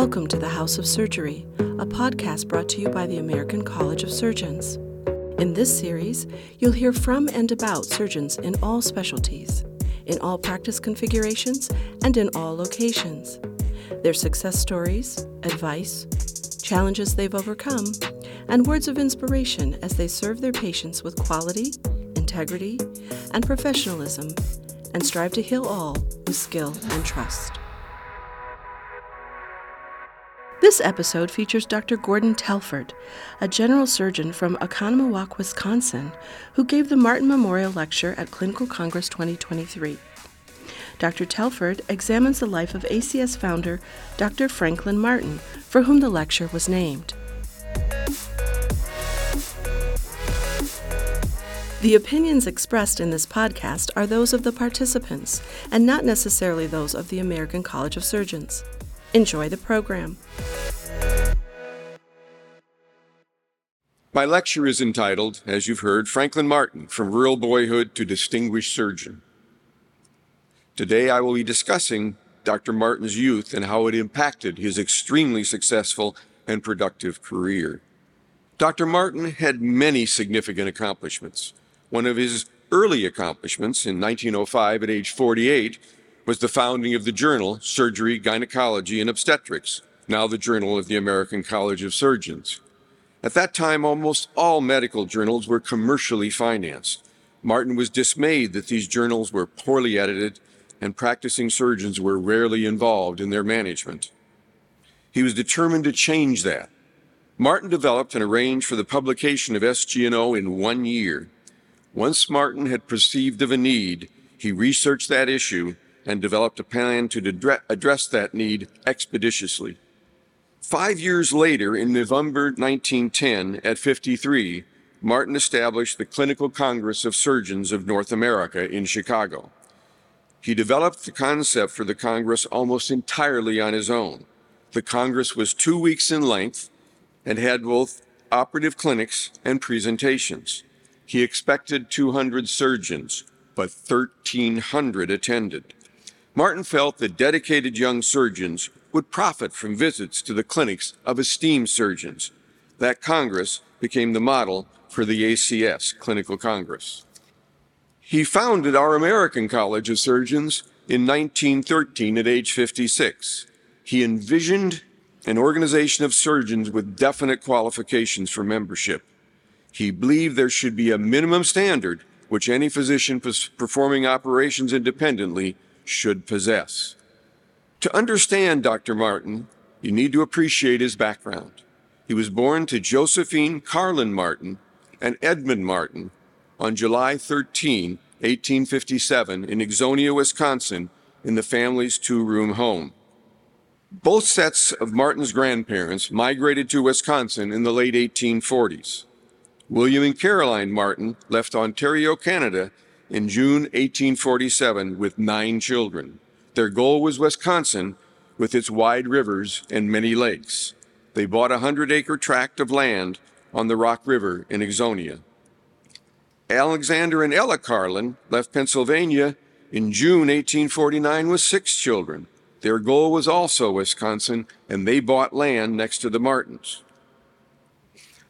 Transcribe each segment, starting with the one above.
Welcome to the House of Surgery, a podcast brought to you by the American College of Surgeons. In this series, you'll hear from and about surgeons in all specialties, in all practice configurations, and in all locations. Their success stories, advice, challenges they've overcome, and words of inspiration as they serve their patients with quality, integrity, and professionalism, and strive to heal all with skill and trust. This episode features Dr. Gordon Telford, a general surgeon from Oconomowoc, Wisconsin, who gave the Martin Memorial Lecture at Clinical Congress 2023. Dr. Telford examines the life of ACS founder Dr. Franklin Martin, for whom the lecture was named. The opinions expressed in this podcast are those of the participants and not necessarily those of the American College of Surgeons. Enjoy the program. My lecture is entitled, as you've heard, Franklin Martin From Rural Boyhood to Distinguished Surgeon. Today I will be discussing Dr. Martin's youth and how it impacted his extremely successful and productive career. Dr. Martin had many significant accomplishments. One of his early accomplishments in 1905 at age 48 was the founding of the journal Surgery, Gynecology, and Obstetrics, now the Journal of the American College of Surgeons. At that time, almost all medical journals were commercially financed. Martin was dismayed that these journals were poorly edited and practicing surgeons were rarely involved in their management. He was determined to change that. Martin developed and arranged for the publication of SG&O in one year. Once Martin had perceived of a need, he researched that issue and developed a plan to address that need expeditiously. Five years later, in November 1910, at 53, Martin established the Clinical Congress of Surgeons of North America in Chicago. He developed the concept for the Congress almost entirely on his own. The Congress was two weeks in length and had both operative clinics and presentations. He expected 200 surgeons, but 1,300 attended. Martin felt that dedicated young surgeons would profit from visits to the clinics of esteemed surgeons. That Congress became the model for the ACS Clinical Congress. He founded our American College of Surgeons in 1913 at age 56. He envisioned an organization of surgeons with definite qualifications for membership. He believed there should be a minimum standard which any physician performing operations independently should possess. To understand Dr. Martin, you need to appreciate his background. He was born to Josephine Carlin Martin and Edmund Martin on July 13, 1857, in Ixonia, Wisconsin, in the family's two room home. Both sets of Martin's grandparents migrated to Wisconsin in the late 1840s. William and Caroline Martin left Ontario, Canada in June 1847 with nine children. Their goal was Wisconsin with its wide rivers and many lakes. They bought a hundred acre tract of land on the Rock River in Ixonia. Alexander and Ella Carlin left Pennsylvania in June 1849 with six children. Their goal was also Wisconsin, and they bought land next to the Martins.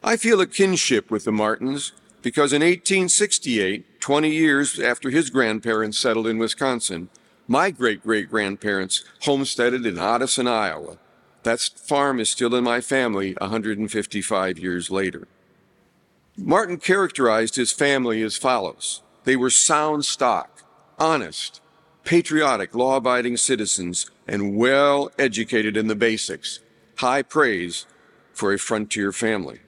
I feel a kinship with the Martins because in 1868, 20 years after his grandparents settled in Wisconsin, my great great grandparents homesteaded in Odison, Iowa. That farm is still in my family 155 years later. Martin characterized his family as follows they were sound stock, honest, patriotic, law abiding citizens, and well educated in the basics. High praise for a frontier family.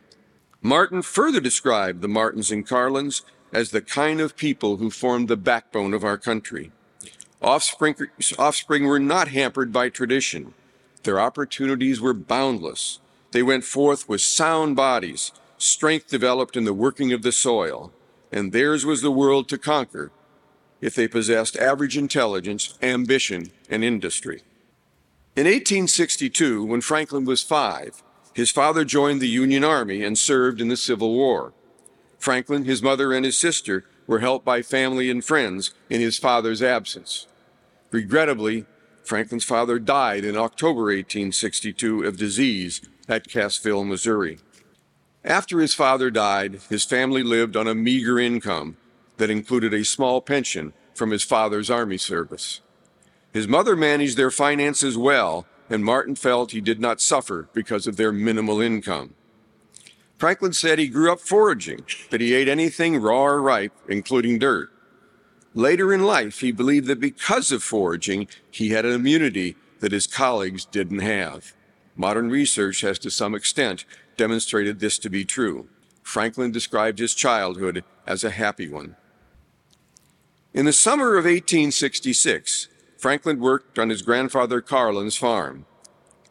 Martin further described the Martins and Carlins as the kind of people who formed the backbone of our country. Offspring, offspring were not hampered by tradition. Their opportunities were boundless. They went forth with sound bodies, strength developed in the working of the soil, and theirs was the world to conquer if they possessed average intelligence, ambition, and industry. In 1862, when Franklin was five, his father joined the Union Army and served in the Civil War. Franklin, his mother, and his sister were helped by family and friends in his father's absence. Regrettably, Franklin's father died in October 1862 of disease at Cassville, Missouri. After his father died, his family lived on a meager income that included a small pension from his father's Army service. His mother managed their finances well, and Martin felt he did not suffer because of their minimal income. Franklin said he grew up foraging, that he ate anything raw or ripe, including dirt. Later in life, he believed that because of foraging, he had an immunity that his colleagues didn't have. Modern research has to some extent demonstrated this to be true. Franklin described his childhood as a happy one. In the summer of 1866, Franklin worked on his grandfather Carlin's farm.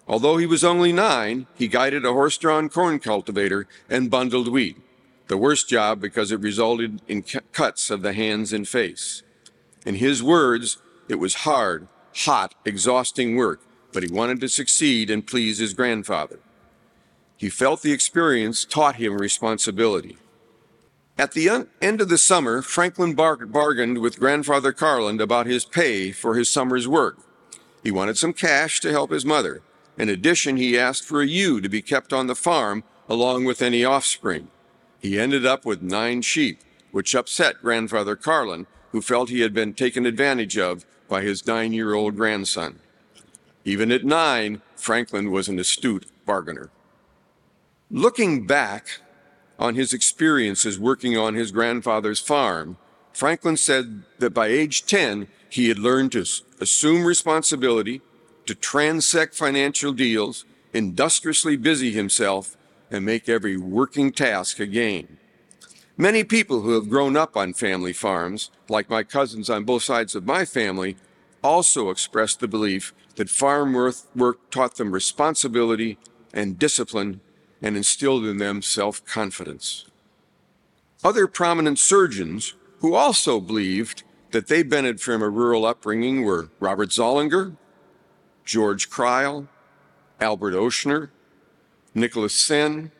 Although he was only nine, he guided a horse drawn corn cultivator and bundled wheat the worst job because it resulted in cuts of the hands and face. In his words, it was hard, hot, exhausting work, but he wanted to succeed and please his grandfather. He felt the experience taught him responsibility. At the end of the summer, Franklin bar- bargained with grandfather Carlin about his pay for his summer's work. He wanted some cash to help his mother. In addition, he asked for a ewe to be kept on the farm along with any offspring. He ended up with nine sheep, which upset grandfather Carlin, who felt he had been taken advantage of by his nine year old grandson. Even at nine, Franklin was an astute bargainer. Looking back on his experiences working on his grandfather's farm, Franklin said that by age 10, he had learned to assume responsibility, to transect financial deals, industriously busy himself, and make every working task a gain. Many people who have grown up on family farms, like my cousins on both sides of my family, also express the belief that farm work taught them responsibility and discipline and instilled in them self confidence. Other prominent surgeons who also believed that they benefited from a rural upbringing were Robert Zollinger, George Crile, Albert Ochsner, Nicholas Senn,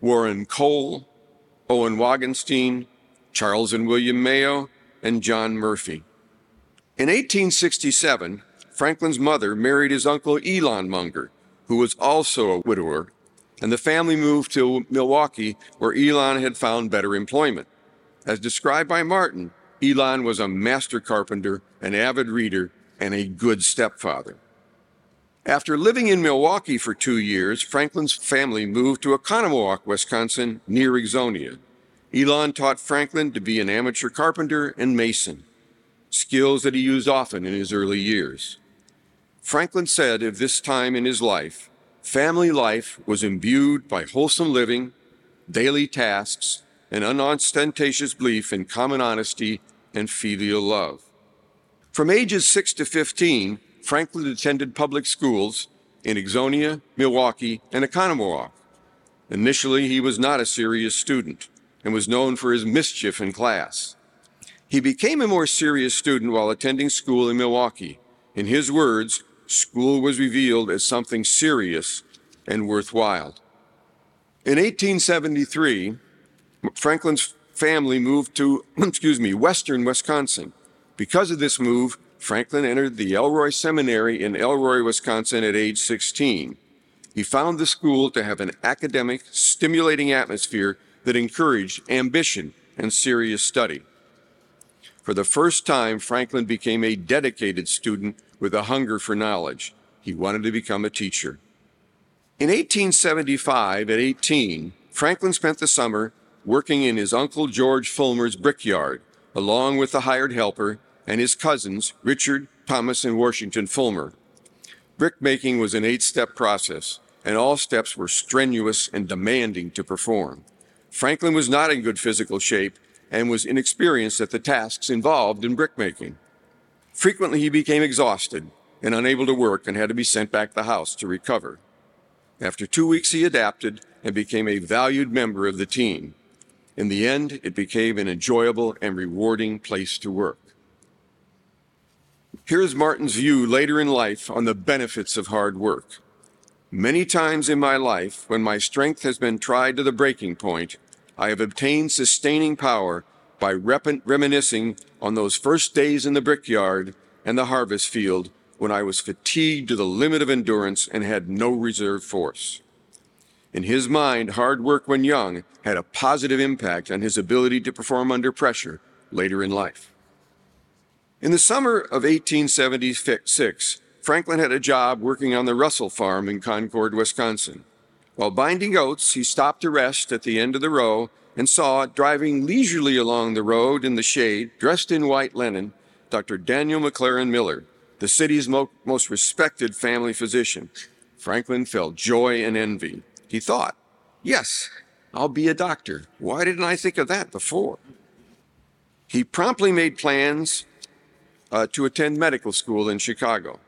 Warren Cole, Owen Wangensteen, Charles and William Mayo, and John Murphy. In 1867, Franklin's mother married his uncle Elon Munger, who was also a widower, and the family moved to Milwaukee, where Elon had found better employment. As described by Martin, Elon was a master carpenter, an avid reader, and a good stepfather. After living in Milwaukee for two years, Franklin's family moved to Oconomowoc, Wisconsin, near Ixonia. Elon taught Franklin to be an amateur carpenter and mason, skills that he used often in his early years. Franklin said of this time in his life, family life was imbued by wholesome living, daily tasks, and unostentatious belief in common honesty and filial love. From ages 6 to 15, Franklin attended public schools in Ixonia, Milwaukee, and Oconomowoc. Initially, he was not a serious student and was known for his mischief in class. He became a more serious student while attending school in Milwaukee. In his words, school was revealed as something serious and worthwhile. In 1873, Franklin's family moved to, excuse me, western Wisconsin. Because of this move, Franklin entered the Elroy Seminary in Elroy, Wisconsin at age 16. He found the school to have an academic, stimulating atmosphere that encouraged ambition and serious study. For the first time, Franklin became a dedicated student with a hunger for knowledge. He wanted to become a teacher. In 1875, at 18, Franklin spent the summer working in his uncle George Fulmer's brickyard, along with a hired helper and his cousins, Richard, Thomas, and Washington Fulmer. Brickmaking was an eight step process, and all steps were strenuous and demanding to perform. Franklin was not in good physical shape and was inexperienced at the tasks involved in brickmaking. Frequently, he became exhausted and unable to work and had to be sent back to the house to recover. After two weeks, he adapted and became a valued member of the team. In the end, it became an enjoyable and rewarding place to work. Here's Martin's view later in life on the benefits of hard work. Many times in my life, when my strength has been tried to the breaking point, I have obtained sustaining power by rep- reminiscing on those first days in the brickyard and the harvest field when I was fatigued to the limit of endurance and had no reserve force. In his mind, hard work when young had a positive impact on his ability to perform under pressure later in life. In the summer of 1876, Franklin had a job working on the Russell farm in Concord, Wisconsin. While binding oats, he stopped to rest at the end of the row and saw, driving leisurely along the road in the shade, dressed in white linen, Dr. Daniel McLaren Miller, the city's mo- most respected family physician. Franklin felt joy and envy. He thought, yes, I'll be a doctor. Why didn't I think of that before? He promptly made plans uh, to attend medical school in Chicago.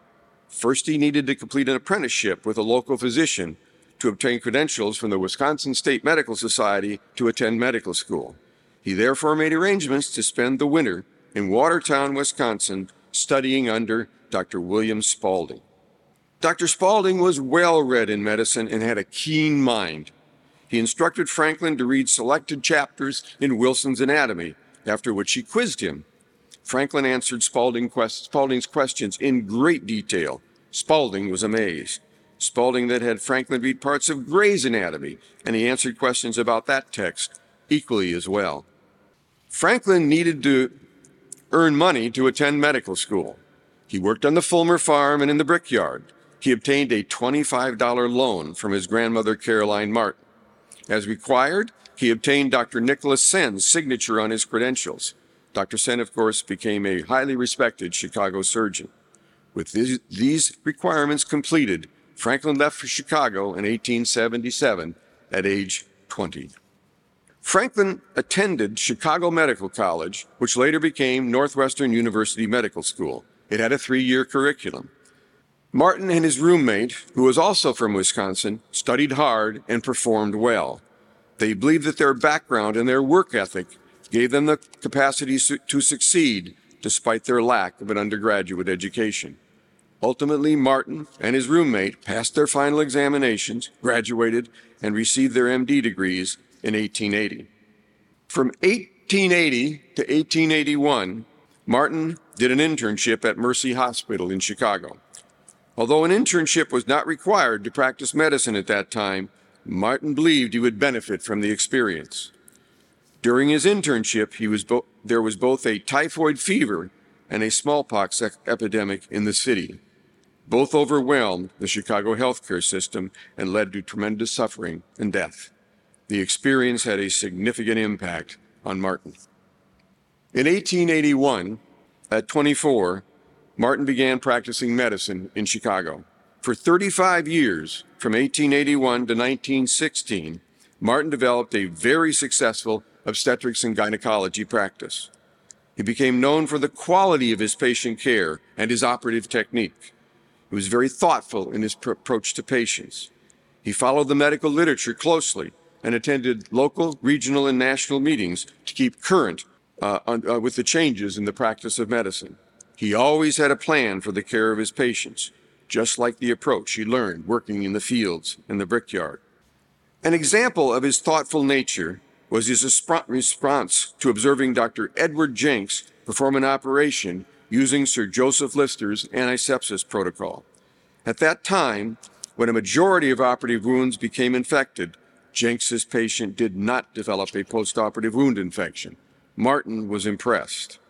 First, he needed to complete an apprenticeship with a local physician to obtain credentials from the Wisconsin State Medical Society to attend medical school. He therefore made arrangements to spend the winter in Watertown, Wisconsin, studying under Dr. William Spaulding. Dr. Spaulding was well read in medicine and had a keen mind. He instructed Franklin to read selected chapters in Wilson's Anatomy, after which he quizzed him. Franklin answered Spaulding quest- Spaulding's questions in great detail. Spaulding was amazed. Spaulding then had Franklin read parts of Gray's Anatomy, and he answered questions about that text equally as well. Franklin needed to earn money to attend medical school. He worked on the Fulmer farm and in the brickyard. He obtained a $25 loan from his grandmother, Caroline Martin. As required, he obtained Dr. Nicholas Senn's signature on his credentials. Dr. Senn, of course, became a highly respected Chicago surgeon. With these requirements completed, Franklin left for Chicago in 1877 at age 20. Franklin attended Chicago Medical College, which later became Northwestern University Medical School. It had a three year curriculum. Martin and his roommate, who was also from Wisconsin, studied hard and performed well. They believed that their background and their work ethic gave them the capacity to succeed despite their lack of an undergraduate education. Ultimately, Martin and his roommate passed their final examinations, graduated, and received their MD degrees in 1880. From 1880 to 1881, Martin did an internship at Mercy Hospital in Chicago. Although an internship was not required to practice medicine at that time, Martin believed he would benefit from the experience. During his internship, he was bo- there was both a typhoid fever and a smallpox epidemic in the city. Both overwhelmed the Chicago healthcare system and led to tremendous suffering and death. The experience had a significant impact on Martin. In 1881, at 24, Martin began practicing medicine in Chicago. For 35 years, from 1881 to 1916, Martin developed a very successful obstetrics and gynecology practice. He became known for the quality of his patient care and his operative technique. He was very thoughtful in his pr- approach to patients. He followed the medical literature closely and attended local, regional, and national meetings to keep current uh, on, uh, with the changes in the practice of medicine. He always had a plan for the care of his patients, just like the approach he learned working in the fields and the brickyard. An example of his thoughtful nature was his response to observing Dr. Edward Jenks perform an operation using Sir Joseph Lister's antisepsis protocol. At that time, when a majority of operative wounds became infected, Jenks's patient did not develop a postoperative wound infection. Martin was impressed.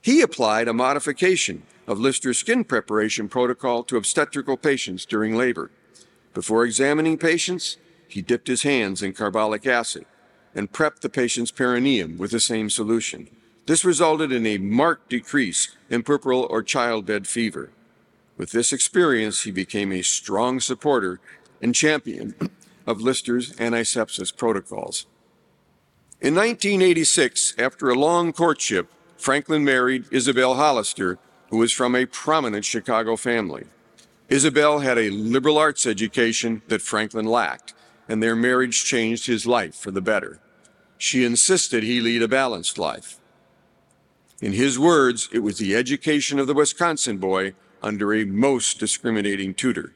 He applied a modification of Lister's skin preparation protocol to obstetrical patients during labor. Before examining patients, he dipped his hands in carbolic acid and prepped the patient's perineum with the same solution. This resulted in a marked decrease in puerperal or childbed fever. With this experience, he became a strong supporter and champion of Lister's antisepsis protocols. In 1986, after a long courtship, Franklin married Isabel Hollister, who was from a prominent Chicago family. Isabel had a liberal arts education that Franklin lacked, and their marriage changed his life for the better. She insisted he lead a balanced life. In his words, it was the education of the Wisconsin boy under a most discriminating tutor.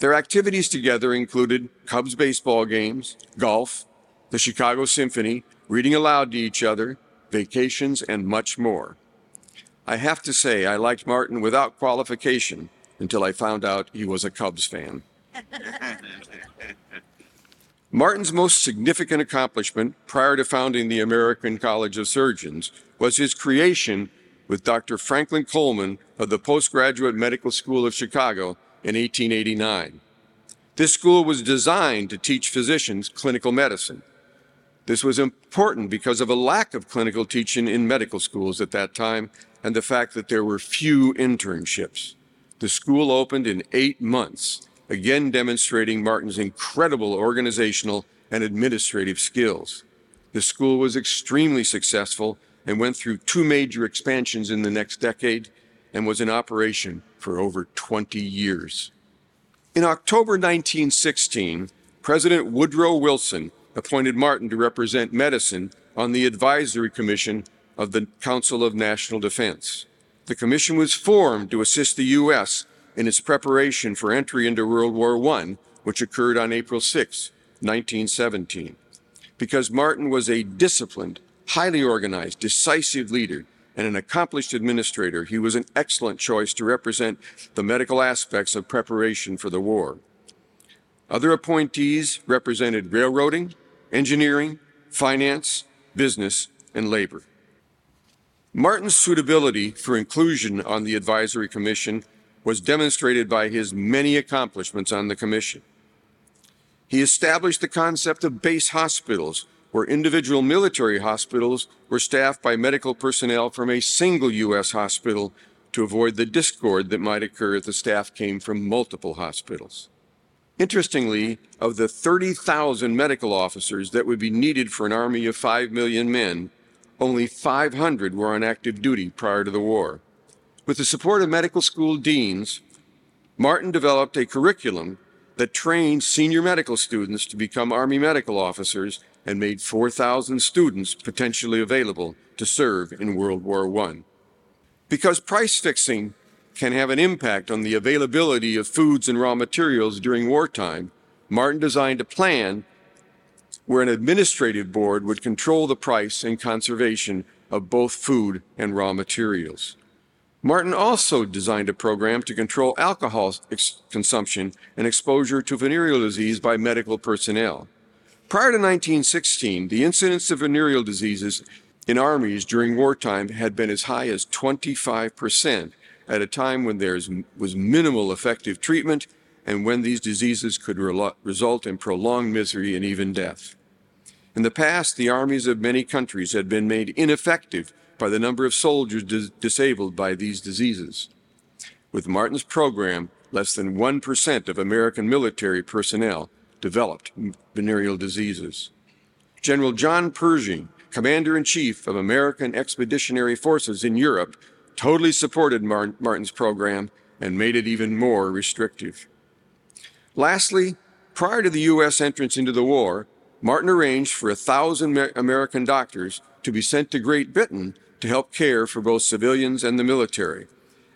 Their activities together included Cubs baseball games, golf, the Chicago Symphony, reading aloud to each other, vacations, and much more. I have to say, I liked Martin without qualification until I found out he was a Cubs fan. Martin's most significant accomplishment prior to founding the American College of Surgeons was his creation with Dr. Franklin Coleman of the Postgraduate Medical School of Chicago in 1889. This school was designed to teach physicians clinical medicine. This was important because of a lack of clinical teaching in medical schools at that time and the fact that there were few internships. The school opened in eight months, again demonstrating Martin's incredible organizational and administrative skills. The school was extremely successful and went through two major expansions in the next decade and was in operation for over 20 years. In October 1916, President Woodrow Wilson appointed Martin to represent medicine on the Advisory Commission of the Council of National Defense. The commission was formed to assist the U.S. in its preparation for entry into World War I, which occurred on April 6, 1917. Because Martin was a disciplined, highly organized, decisive leader and an accomplished administrator, he was an excellent choice to represent the medical aspects of preparation for the war. Other appointees represented railroading, engineering, finance, business, and labor. Martin's suitability for inclusion on the advisory commission was demonstrated by his many accomplishments on the commission. He established the concept of base hospitals, where individual military hospitals were staffed by medical personnel from a single U.S. hospital to avoid the discord that might occur if the staff came from multiple hospitals. Interestingly, of the 30,000 medical officers that would be needed for an army of 5 million men, only 500 were on active duty prior to the war. With the support of medical school deans, Martin developed a curriculum that trained senior medical students to become Army medical officers and made 4,000 students potentially available to serve in World War I. Because price fixing can have an impact on the availability of foods and raw materials during wartime, Martin designed a plan where an administrative board would control the price and conservation of both food and raw materials. Martin also designed a program to control alcohol consumption and exposure to venereal disease by medical personnel. Prior to 1916, the incidence of venereal diseases in armies during wartime had been as high as 25 percent, at a time when there was minimal effective treatment and when these diseases could re result in prolonged misery and even death. In the past, the armies of many countries had been made ineffective by the number of soldiers dis disabled by these diseases. With Martin's program, less than 1% of American military personnel developed venereal diseases. General John Pershing, Commander in Chief of American Expeditionary Forces in Europe, totally supported Martin's program and made it even more restrictive. Lastly, prior to the U.S. entrance into the war, Martin arranged for a thousand American doctors to be sent to Great Britain to help care for both civilians and the military.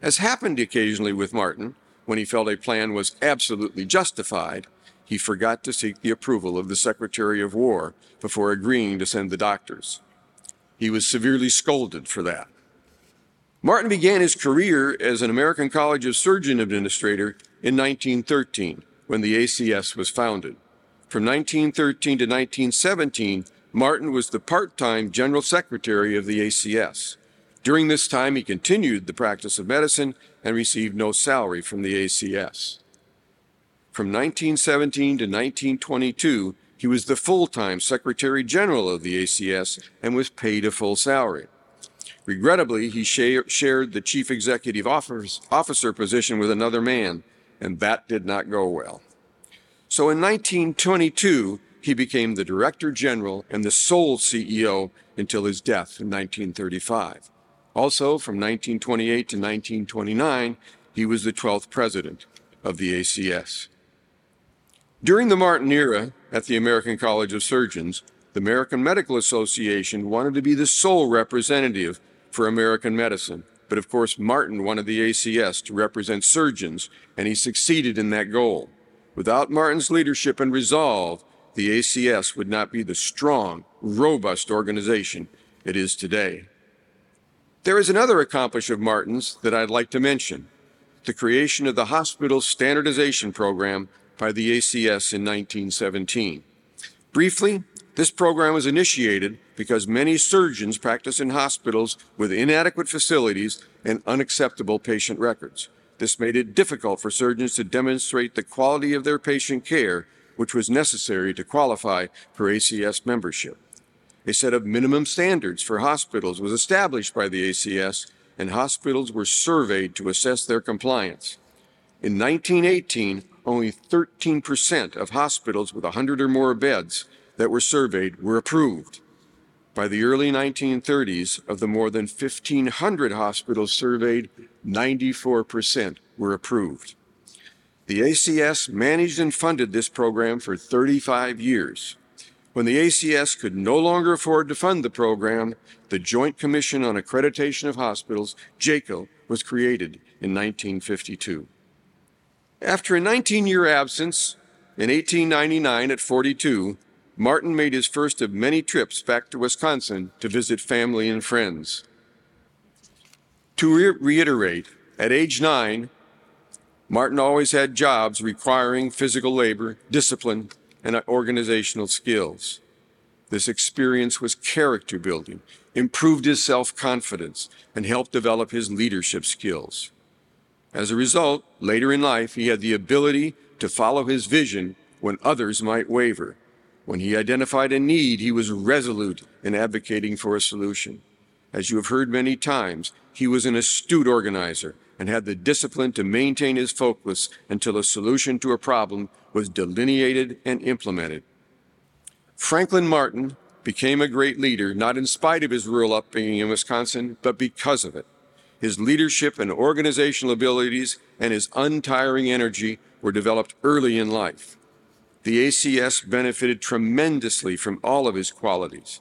As happened occasionally with Martin, when he felt a plan was absolutely justified, he forgot to seek the approval of the Secretary of War before agreeing to send the doctors. He was severely scolded for that. Martin began his career as an American College of Surgeon Administrator in 1913 when the ACS was founded. From 1913 to 1917, Martin was the part-time General Secretary of the ACS. During this time, he continued the practice of medicine and received no salary from the ACS. From 1917 to 1922, he was the full-time Secretary General of the ACS and was paid a full salary. Regrettably, he shared the chief executive officer position with another man, and that did not go well. So in 1922, he became the Director General and the sole CEO until his death in 1935. Also, from 1928 to 1929, he was the 12th president of the ACS. During the Martin era at the American College of Surgeons, the American Medical Association wanted to be the sole representative for American medicine. But of course, Martin wanted the ACS to represent surgeons, and he succeeded in that goal. Without Martin's leadership and resolve, the ACS would not be the strong, robust organization it is today. There is another accomplishment of Martin's that I'd like to mention the creation of the Hospital Standardization Program by the ACS in 1917. Briefly, this program was initiated because many surgeons practice in hospitals with inadequate facilities and unacceptable patient records. This made it difficult for surgeons to demonstrate the quality of their patient care, which was necessary to qualify for ACS membership. A set of minimum standards for hospitals was established by the ACS, and hospitals were surveyed to assess their compliance. In 1918, only 13% of hospitals with 100 or more beds that were surveyed were approved. By the early 1930s, of the more than 1,500 hospitals surveyed, 94% were approved. The ACS managed and funded this program for 35 years. When the ACS could no longer afford to fund the program, the Joint Commission on Accreditation of Hospitals, JACAH, was created in 1952. After a 19 year absence, in 1899 at 42, Martin made his first of many trips back to Wisconsin to visit family and friends. To re- reiterate, at age nine, Martin always had jobs requiring physical labor, discipline, and organizational skills. This experience was character building, improved his self confidence, and helped develop his leadership skills. As a result, later in life, he had the ability to follow his vision when others might waver when he identified a need, he was resolute in advocating for a solution. As you have heard many times, he was an astute organizer and had the discipline to maintain his focus until a solution to a problem was delineated and implemented. Franklin Martin became a great leader not in spite of his rural upbringing in Wisconsin, but because of it. His leadership and organizational abilities and his untiring energy were developed early in life. The ACS benefited tremendously from all of his qualities.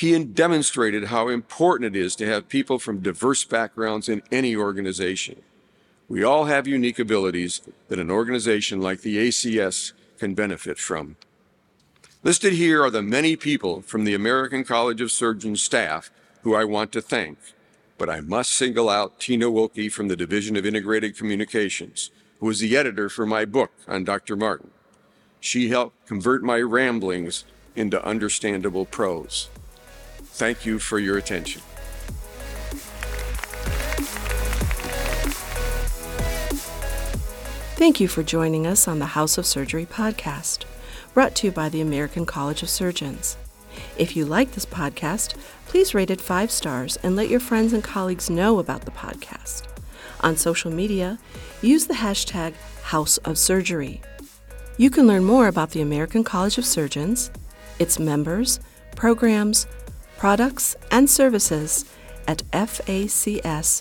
He demonstrated how important it is to have people from diverse backgrounds in any organization. We all have unique abilities that an organization like the ACS can benefit from. Listed here are the many people from the American College of Surgeons staff who I want to thank, but I must single out Tina Wilkie from the Division of Integrated Communications, who was the editor for my book on Dr. Martin. She helped convert my ramblings into understandable prose. Thank you for your attention. Thank you for joining us on the House of Surgery podcast, brought to you by the American College of Surgeons. If you like this podcast, please rate it five stars and let your friends and colleagues know about the podcast. On social media, use the hashtag House of Surgery. You can learn more about the American College of Surgeons, its members, programs, products, and services at facs.org.